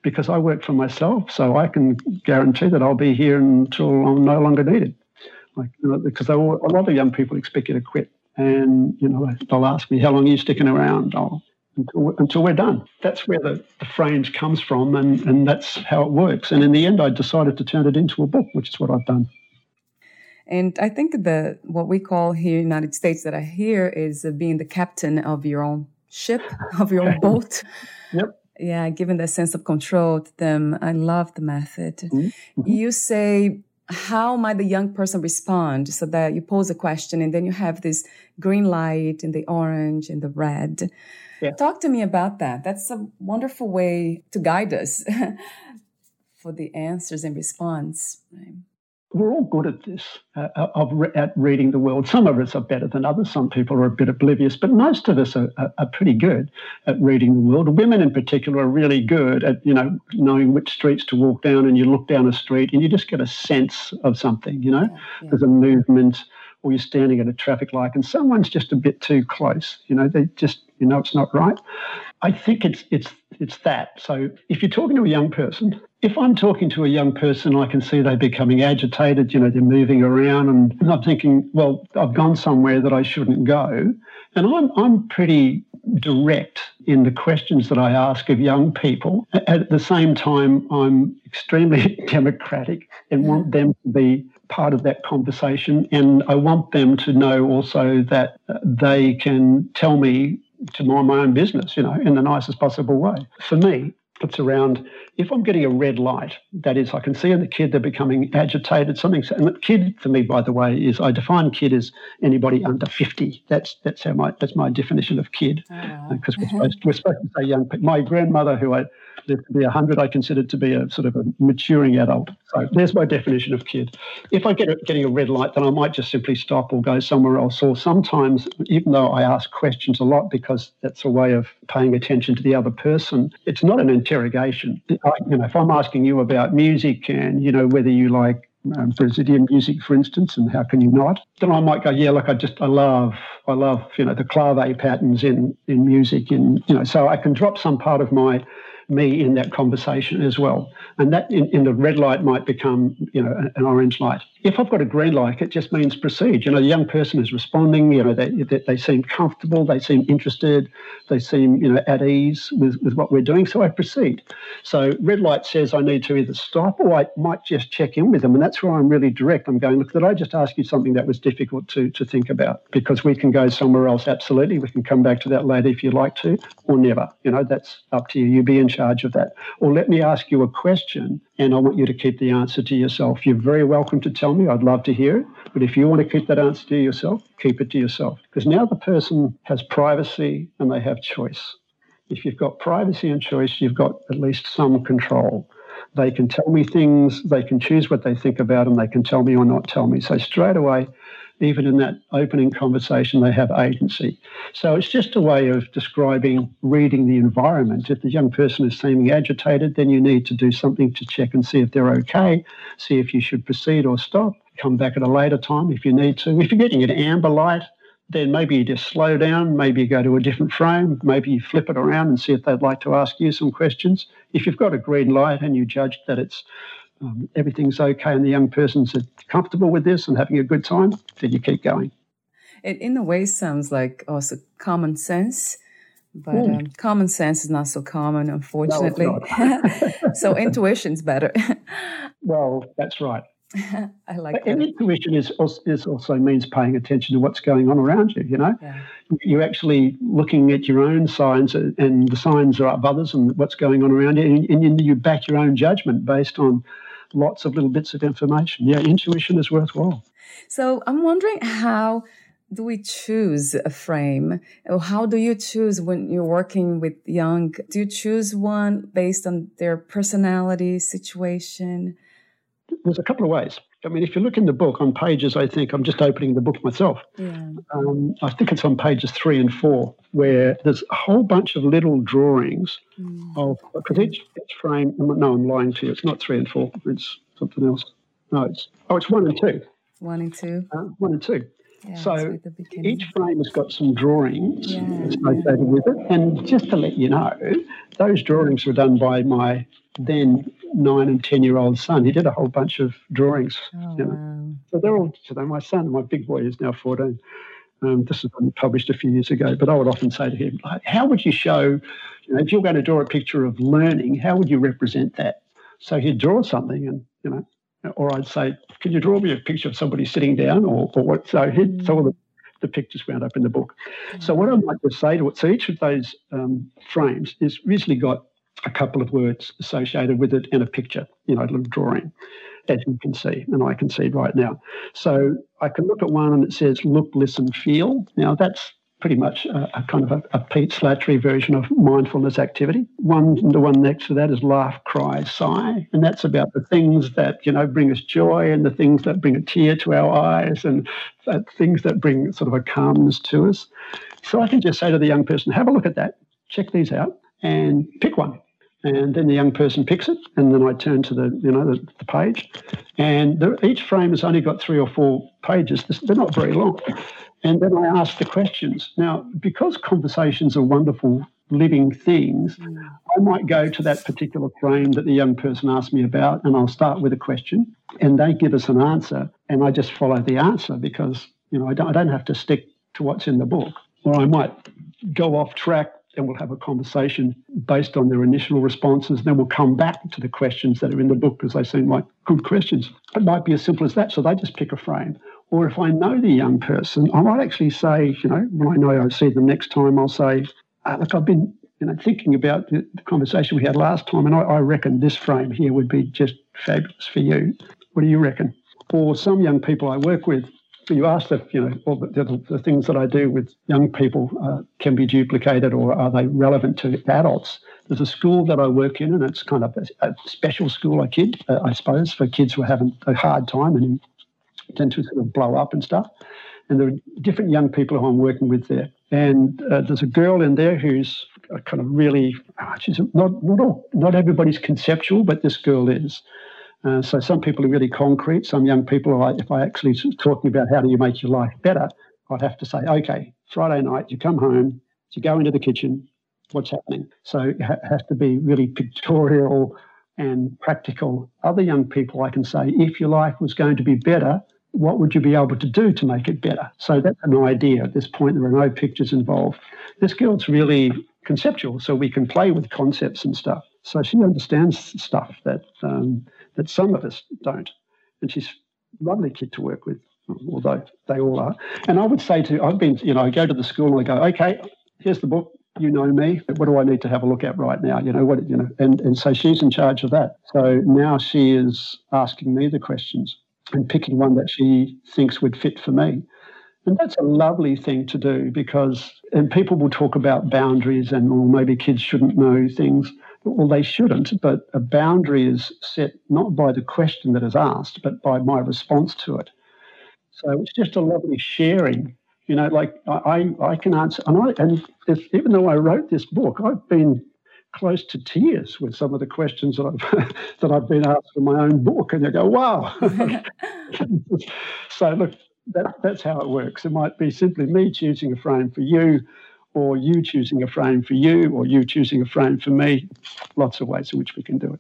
because I work for myself, so I can guarantee that I'll be here until I'm no longer needed. Like, you know, because all, a lot of young people expect you to quit and you know they'll ask me how long are you sticking around? Oh, until, until we're done. That's where the, the frames comes from and, and that's how it works. And in the end i decided to turn it into a book which is what i've done. And i think the what we call here in the united states that i hear is being the captain of your own ship of your own boat. Yep. Yeah giving that sense of control to them i love the method. Mm-hmm. you say how might the young person respond so that you pose a question and then you have this green light and the orange and the red yeah. talk to me about that that's a wonderful way to guide us for the answers and response right? We're all good at this, uh, uh, of re- at reading the world. Some of us are better than others. Some people are a bit oblivious, but most of us are, are, are, pretty good at reading the world. Women, in particular, are really good at you know knowing which streets to walk down. And you look down a street and you just get a sense of something. You know, yeah, yeah. there's a movement, or you're standing at a traffic light and someone's just a bit too close. You know, they just you know it's not right. I think it's it's it's that. So if you're talking to a young person, if I'm talking to a young person, I can see they're becoming agitated. You know, they're moving around, and I'm thinking, well, I've gone somewhere that I shouldn't go, and I'm I'm pretty direct in the questions that I ask of young people. At the same time, I'm extremely democratic and want them to be part of that conversation. And I want them to know also that uh, they can tell me to mind my own business, you know, in the nicest possible way. For me, it's around if I'm getting a red light, that is, I can see in the kid they're becoming agitated, something. And the kid, for me, by the way, is I define kid as anybody under 50. That's that's how my that's my definition of kid, because oh. uh, we're supposed we're supposed to say young. People. My grandmother, who I lived to be 100, I considered to be a sort of a maturing adult. So there's my definition of kid. If I get a, getting a red light, then I might just simply stop or go somewhere else. Or sometimes, even though I ask questions a lot because that's a way of paying attention to the other person, it's not an interrogation. I, you know, if I'm asking you about music and you know whether you like um, Brazilian music, for instance, and how can you not? Then I might go, yeah, look, I just I love I love you know the clave patterns in in music, and you know, so I can drop some part of my me in that conversation as well. And that in, in, the red light might become, you know, an orange light. If I've got a green light, it just means proceed. You know, the young person is responding, you know, they, they, they seem comfortable, they seem interested, they seem, you know, at ease with, with what we're doing. So I proceed. So red light says I need to either stop or I might just check in with them. And that's where I'm really direct. I'm going, look, did I just ask you something that was difficult to, to think about? Because we can go somewhere else. Absolutely. We can come back to that later if you like to, or never. You know, that's up to you. You be in charge charge of that. Or let me ask you a question and I want you to keep the answer to yourself. You're very welcome to tell me. I'd love to hear it. But if you want to keep that answer to yourself, keep it to yourself. Because now the person has privacy and they have choice. If you've got privacy and choice, you've got at least some control. They can tell me things, they can choose what they think about, and they can tell me or not tell me. So straight away, even in that opening conversation, they have agency. So it's just a way of describing reading the environment. If the young person is seeming agitated, then you need to do something to check and see if they're okay, see if you should proceed or stop, come back at a later time if you need to. If you're getting an amber light, then maybe you just slow down, maybe you go to a different frame, maybe you flip it around and see if they'd like to ask you some questions. If you've got a green light and you judge that it's um, everything's okay and the young person's comfortable with this and having a good time, then you keep going. It in a way sounds like also common sense, but mm. um, common sense is not so common, unfortunately. No, so intuition's better. well, that's right. I like but that. intuition is also, is also means paying attention to what's going on around you. You know, yeah. you're actually looking at your own signs and the signs of others and what's going on around you, and, and you back your own judgment based on lots of little bits of information. Yeah, intuition is worthwhile. So I'm wondering how do we choose a frame? Or how do you choose when you're working with young? Do you choose one based on their personality, situation? There's a couple of ways. I mean, if you look in the book on pages, I think I'm just opening the book myself. Yeah. Um, I think it's on pages three and four, where there's a whole bunch of little drawings mm. of because each, each frame. No, I'm lying to you. It's not three and four. It's something else. No, it's oh, it's one and two. One and two. Uh, one and two. Yeah, so each frame has got some drawings yeah. associated with it. And just to let you know, those drawings were done by my then nine and ten year old son. He did a whole bunch of drawings. Oh, you know. wow. So they're all so my son, my big boy is now 14. Um, this has been published a few years ago, but I would often say to him, How would you show, you know, if you're going to draw a picture of learning, how would you represent that? So he'd draw something and, you know, or I'd say, "Can you draw me a picture of somebody sitting down?" Or, or what? So he, mm. so all the, the pictures wound up in the book. Mm. So what I might just say to it, so each of those um, frames is usually got a couple of words associated with it and a picture, you know, a little drawing, as you can see, and I can see right now. So I can look at one and it says "Look, listen, feel." Now that's pretty much a, a kind of a, a, Pete Slattery version of mindfulness activity. One, the one next to that is laugh, cry, sigh, and that's about the things that you know bring us joy and the things that bring a tear to our eyes and things that bring sort of a calmness to us. So I can just say to the young person, have a look at that, check these out, and pick one. And then the young person picks it, and then I turn to the you know the, the page, and the, each frame has only got three or four pages. They're not very long, and then I ask the questions. Now, because conversations are wonderful living things. I might go to that particular frame that the young person asked me about, and I'll start with a question, and they give us an answer, and I just follow the answer because you know I don't, I don't have to stick to what's in the book, or I might go off track and we'll have a conversation based on their initial responses. Then we'll come back to the questions that are in the book because they seem like good questions. It might be as simple as that. So they just pick a frame. Or if I know the young person, I might actually say, you know, when I know I see them next time, I'll say, uh, look, I've been you know, thinking about the, the conversation we had last time, and I, I, reckon this frame here would be just fabulous for you. What do you reckon? For some young people I work with, you ask if you know all the, the, things that I do with young people uh, can be duplicated or are they relevant to adults? There's a school that I work in, and it's kind of a, a special school, I kid, uh, I suppose, for kids who are having a hard time and tend to sort of blow up and stuff. And there are different young people who I'm working with there. And uh, there's a girl in there who's kind of really, ah, she's not, not, all, not everybody's conceptual, but this girl is. Uh, so some people are really concrete. Some young people, are, if I actually talking about how do you make your life better, I'd have to say, okay, Friday night, you come home, you go into the kitchen, what's happening? So it has to be really pictorial and practical. Other young people, I can say, if your life was going to be better, what would you be able to do to make it better? So that's an idea. At this point, there are no pictures involved. This girl's really conceptual, so we can play with concepts and stuff. So she understands stuff that um, that some of us don't, and she's a lovely kid to work with, although they all are. And I would say to I've been, you know, I go to the school and I go, okay, here's the book. You know me. but What do I need to have a look at right now? You know what? You know, and and so she's in charge of that. So now she is asking me the questions and picking one that she thinks would fit for me. And that's a lovely thing to do because, and people will talk about boundaries and, or maybe kids shouldn't know things. Well, they shouldn't, but a boundary is set not by the question that is asked, but by my response to it. So it's just a lovely sharing. You know, like I, I can answer, and, I, and if, even though I wrote this book, I've been close to tears with some of the questions that I've that I've been asked in my own book, and you go, "Wow!" so look, that, that's how it works. It might be simply me choosing a frame for you, or you choosing a frame for you, or you choosing a frame for me. Lots of ways in which we can do it.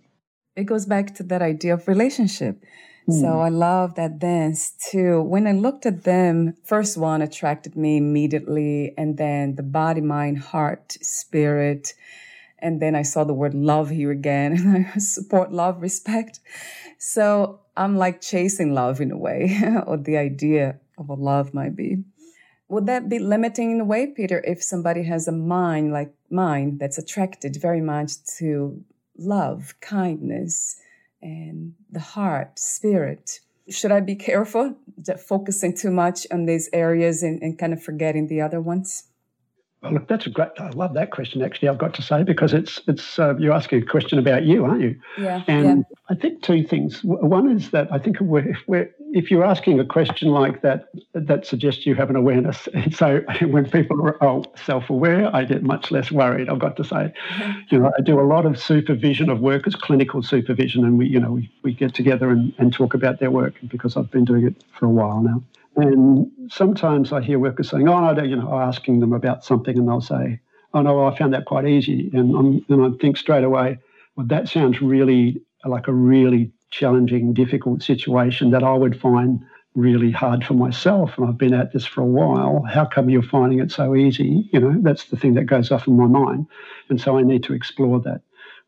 It goes back to that idea of relationship. So hmm. I love that dance too. When I looked at them, first one attracted me immediately, and then the body, mind, heart, spirit And then I saw the word love here again, and I support love, respect. So I'm like chasing love in a way, or the idea of what love might be. Would that be limiting in a way, Peter, if somebody has a mind like mine that's attracted very much to love, kindness, and the heart, spirit? Should I be careful focusing too much on these areas and, and kind of forgetting the other ones? Well, look, that's a great. I love that question. Actually, I've got to say because it's it's uh, you're asking a question about you, aren't you? Yeah. And yeah. I think two things. One is that I think we're, we're, if you're asking a question like that, that suggests you have an awareness. And so when people are oh, self-aware, I get much less worried. I've got to say, you know, I do a lot of supervision of workers, clinical supervision, and we, you know, we, we get together and, and talk about their work because I've been doing it for a while now. And sometimes I hear workers saying, "Oh, no, you know," asking them about something, and they'll say, "Oh no, I found that quite easy," and I'm, and I think straight away, "Well, that sounds really like a really challenging, difficult situation that I would find really hard for myself, and I've been at this for a while. How come you're finding it so easy? You know, that's the thing that goes off in my mind, and so I need to explore that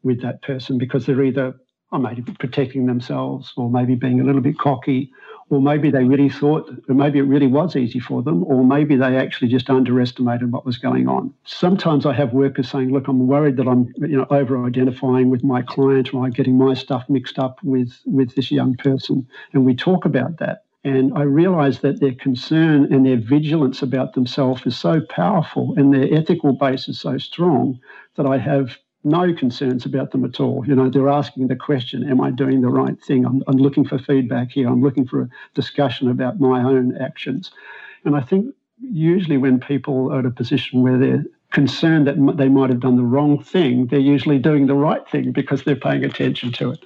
with that person because they're either, oh, maybe protecting themselves, or maybe being a little bit cocky." Or maybe they really thought, or maybe it really was easy for them, or maybe they actually just underestimated what was going on. Sometimes I have workers saying, "Look, I'm worried that I'm, you know, over-identifying with my client, or I'm getting my stuff mixed up with with this young person," and we talk about that. And I realize that their concern and their vigilance about themselves is so powerful and their ethical base is so strong that I have no concerns about them at all. You know, they're asking the question, Am I doing the right thing? I'm, I'm looking for feedback here. I'm looking for a discussion about my own actions. And I think usually when people are in a position where they're concerned that they might have done the wrong thing, they're usually doing the right thing because they're paying attention to it.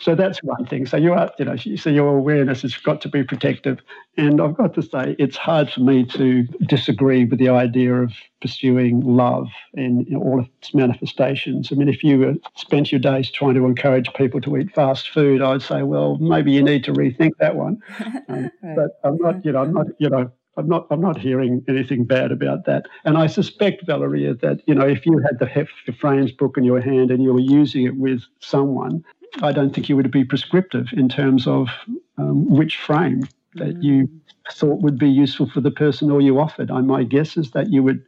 So that's one thing. So you are, you know, so your awareness has got to be protective. And I've got to say, it's hard for me to disagree with the idea of pursuing love in, in all its manifestations. I mean, if you spent your days trying to encourage people to eat fast food, I'd say, well, maybe you need to rethink that one. Um, right. But I'm not, you know, I'm not, you know, I'm not, I'm not hearing anything bad about that. And I suspect, Valeria, that you know, if you had the Hef Frames book in your hand and you were using it with someone, I don't think you would be prescriptive in terms of um, which frame that you thought would be useful for the person or you offered. I, my guess is that you would,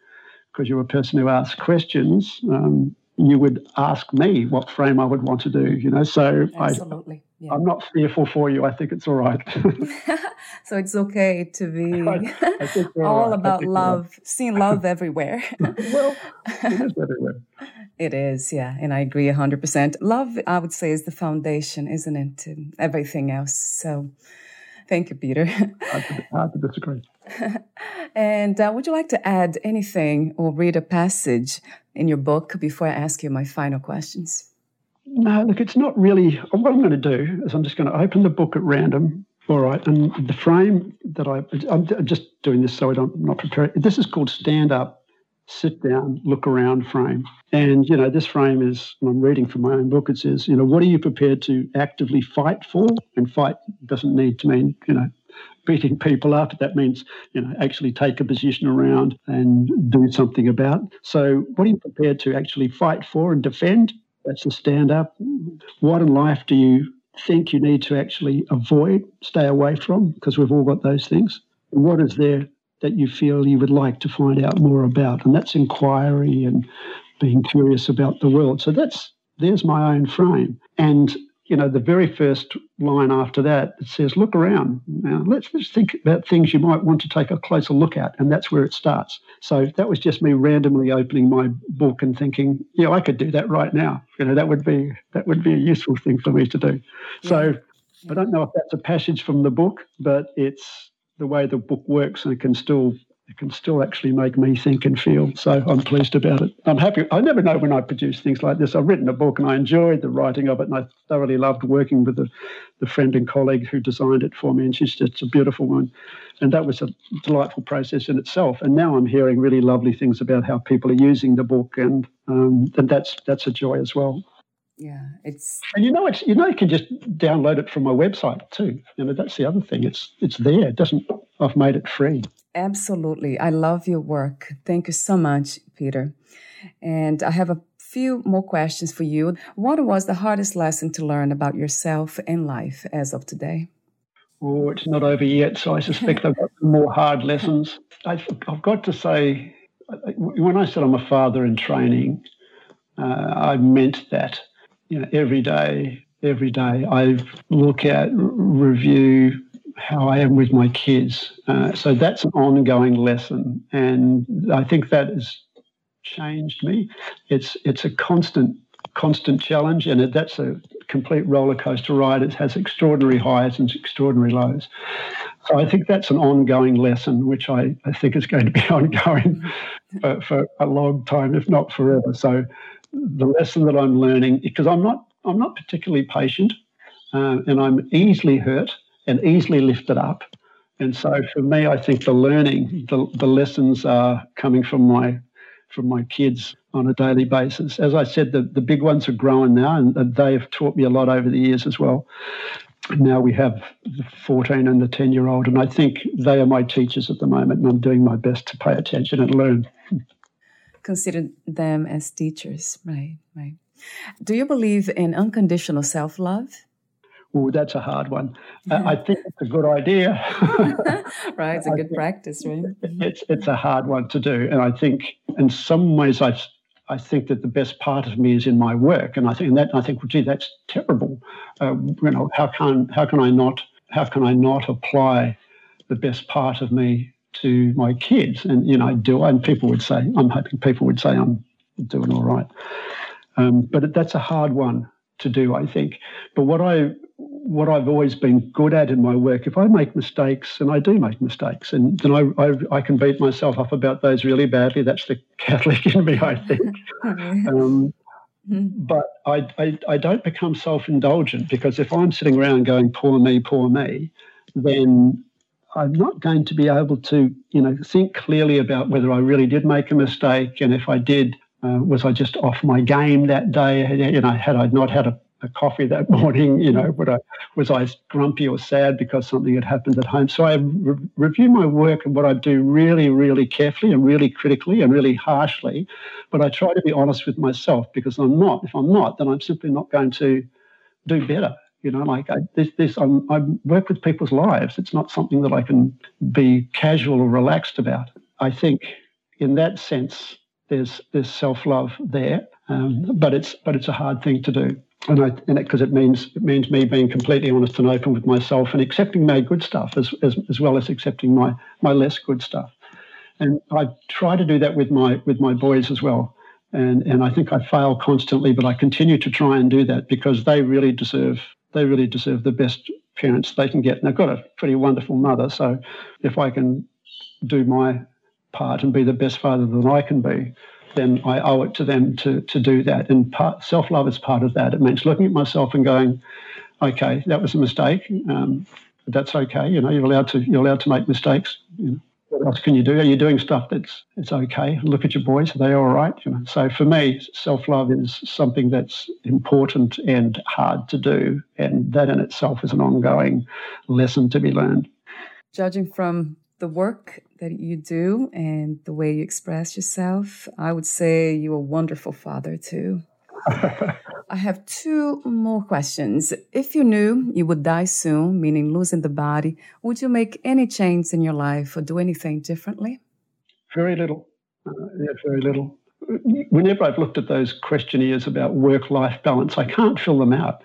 because you're a person who asks questions, um, you would ask me what frame I would want to do. You know, so Absolutely. I, yeah. I'm not fearful for you. I think it's all right. so it's okay to be all, all right. about love, seeing love everywhere. well, it is everywhere. It is, yeah. And I agree 100%. Love, I would say, is the foundation, isn't it, to everything else. So thank you, Peter. hard, to, hard to disagree. and uh, would you like to add anything or read a passage in your book before I ask you my final questions? No, look, it's not really. What I'm going to do is I'm just going to open the book at random. All right, and the frame that I, I'm just doing this so I don't, I'm not prepared. This is called stand up, sit down, look around frame. And, you know, this frame is, I'm reading from my own book, it says, you know, what are you prepared to actively fight for? And fight doesn't need to mean, you know, beating people up. That means, you know, actually take a position around and do something about. So, what are you prepared to actually fight for and defend? That's a stand up. What in life do you think you need to actually avoid, stay away from? Because we've all got those things. And what is there that you feel you would like to find out more about? And that's inquiry and being curious about the world. So that's there's my own frame. And you know, the very first line after that, it says, look around. Now, let's, let's think about things you might want to take a closer look at. And that's where it starts. So that was just me randomly opening my book and thinking, yeah, I could do that right now. You know, that would be, that would be a useful thing for me to do. Yeah. So I don't know if that's a passage from the book, but it's the way the book works and it can still it can still actually make me think and feel. So I'm pleased about it. I'm happy. I never know when I produce things like this. I've written a book and I enjoyed the writing of it, and I thoroughly loved working with the, the friend and colleague who designed it for me. And she's just a beautiful one. And that was a delightful process in itself. And now I'm hearing really lovely things about how people are using the book, and um, and that's that's a joy as well. Yeah, it's and you know it's you know you can just download it from my website too. You know that's the other thing. It's it's there. It doesn't. I've made it free. Absolutely. I love your work. Thank you so much, Peter. And I have a few more questions for you. What was the hardest lesson to learn about yourself and life as of today? Oh, it's not over yet, so I suspect I've got more hard lessons. I've, I've, got to say, when I said I'm a father in training, uh, I meant that. You know, every day, every day, I look at, review how I am with my kids. Uh, so that's an ongoing lesson, and I think that has changed me. It's it's a constant constant challenge, and it, that's a complete roller coaster ride. It has extraordinary highs and extraordinary lows. So I think that's an ongoing lesson, which I, I think is going to be ongoing for, for a long time, if not forever. So the lesson that I'm learning, because I'm not I'm not particularly patient, uh, and I'm easily hurt and easily lifted up. And so for me, I think the learning, the, the lessons are coming from my from my kids on a daily basis. As I said, the, the big ones are growing now, and they have taught me a lot over the years as well. Now we have the 14 and the 10 year old, and I think they are my teachers at the moment, and I'm doing my best to pay attention and learn. Consider them as teachers, right? Right. Do you believe in unconditional self love? Oh, that's a hard one. Uh, I think it's a good idea. right, it's a good practice, right? It's it's a hard one to do, and I think in some ways I I think that the best part of me is in my work, and I think that I think, well, gee, that's terrible. Uh, you know, how can how can I not how can I not apply the best part of me to my kids? And you know, do and people would say, I'm hoping people would say I'm doing all right. Um, but that's a hard one to do, I think. But what I what I've always been good at in my work, if I make mistakes, and I do make mistakes, and then I, I, I can beat myself up about those really badly. That's the Catholic in me, I think. um, mm-hmm. but I, I, I don't become self indulgent because if I'm sitting around going, poor me, poor me, then I'm not going to be able to, you know, think clearly about whether I really did make a mistake, and if I did, uh, was I just off my game that day? You know, had I not had a a coffee that morning? You know, I, was I grumpy or sad because something had happened at home? So I re- review my work and what I do really, really carefully and really critically and really harshly. But I try to be honest with myself because I'm not. If I'm not, then I'm simply not going to do better. You know, like I, this, this I'm, I work with people's lives. It's not something that I can be casual or relaxed about. I think in that sense, there's there's self love there, um, but it's but it's a hard thing to do and I and because it, it, means it means me being completely honest and open with myself and accepting my good stuff as as, as well as accepting my my less good stuff. And I try to do that with my with my boys as well. And and I think I fail constantly, but I continue to try and do that because they really deserve they really deserve the best parents they can get. And I've got a pretty wonderful mother. So if I can do my part and be the best father that I can be, then I owe it to them to, to do that. And self love is part of that. It means looking at myself and going, okay, that was a mistake. Um, but that's okay. You know, you're allowed to you're allowed to make mistakes. You know, what else can you do? Are you doing stuff that's it's okay? Look at your boys; are they all right? You know. So for me, self love is something that's important and hard to do, and that in itself is an ongoing lesson to be learned. Judging from the work that you do and the way you express yourself. I would say you're a wonderful father, too. I have two more questions. If you knew you would die soon, meaning losing the body, would you make any change in your life or do anything differently? Very little. Uh, yeah, very little. Whenever I've looked at those questionnaires about work life balance, I can't fill them out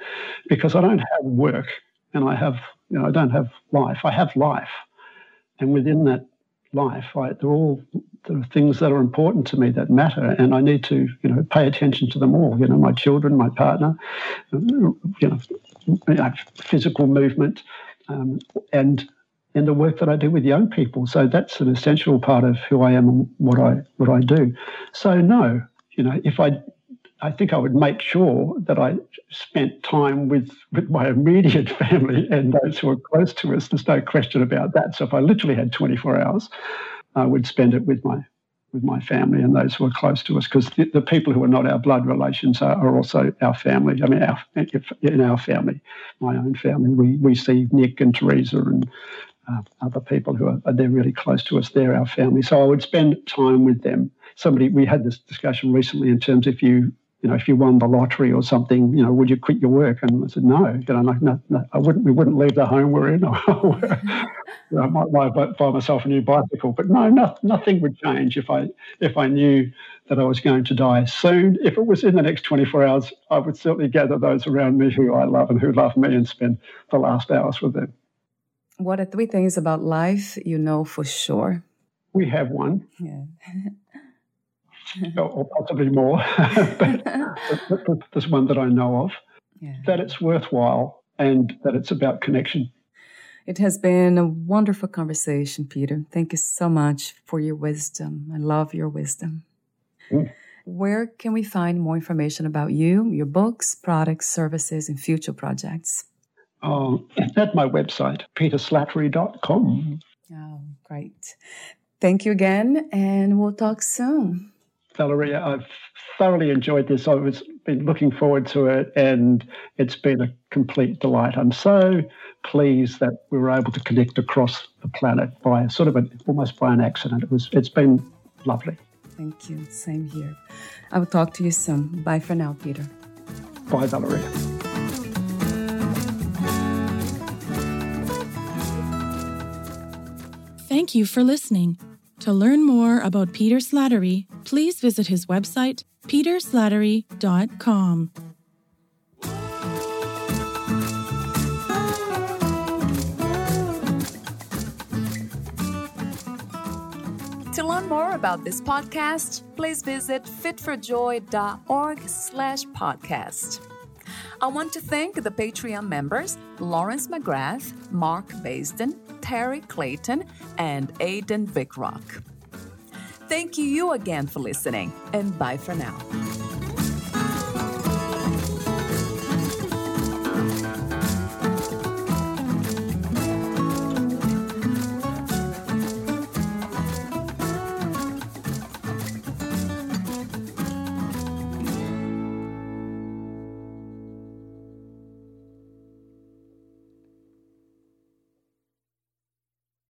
because I don't have work and I have, you know, I don't have life. I have life. And within that life, I, they're all there are things that are important to me that matter, and I need to, you know, pay attention to them all. You know, my children, my partner, you know, physical movement, um, and and the work that I do with young people. So that's an essential part of who I am and what I what I do. So no, you know, if I I think I would make sure that I spent time with, with my immediate family and those who are close to us. There's no question about that. So if I literally had 24 hours, I would spend it with my with my family and those who are close to us, because the, the, people who are not our blood relations are, are, also our family. I mean, our, in our family, my own family, we, we see Nick and Teresa and uh, other people who are, they're really close to us. They're our family. So I would spend time with them. Somebody we had this discussion recently in terms if you you know, if you won the lottery or something, you know, would you quit your work? And I said, no. I'm like, no, no, I wouldn't. We wouldn't leave the home we're in. I might, might buy myself a new bicycle, but no, no, nothing would change if I if I knew that I was going to die soon. If it was in the next 24 hours, I would certainly gather those around me who I love and who love me and spend the last hours with them. What are three things about life you know for sure? We have one. Yeah. or possibly more, but there's one that I know of. Yeah. That it's worthwhile and that it's about connection. It has been a wonderful conversation, Peter. Thank you so much for your wisdom. I love your wisdom. Mm. Where can we find more information about you, your books, products, services, and future projects? Oh, at my website, peterslattery.com. Oh, great. Thank you again, and we'll talk soon. Valeria, I've thoroughly enjoyed this. I've been looking forward to it, and it's been a complete delight. I'm so pleased that we were able to connect across the planet by sort of an, almost by an accident. It was it's been lovely. Thank you. Same here. I will talk to you soon. Bye for now, Peter. Bye, Valeria. Thank you for listening. To learn more about Peter Slattery, please visit his website, peterslattery.com. To learn more about this podcast, please visit fitforjoy.org slash podcast. I want to thank the Patreon members Lawrence McGrath, Mark Basden, Terry Clayton, and Aidan Vickrock. Thank you again for listening, and bye for now.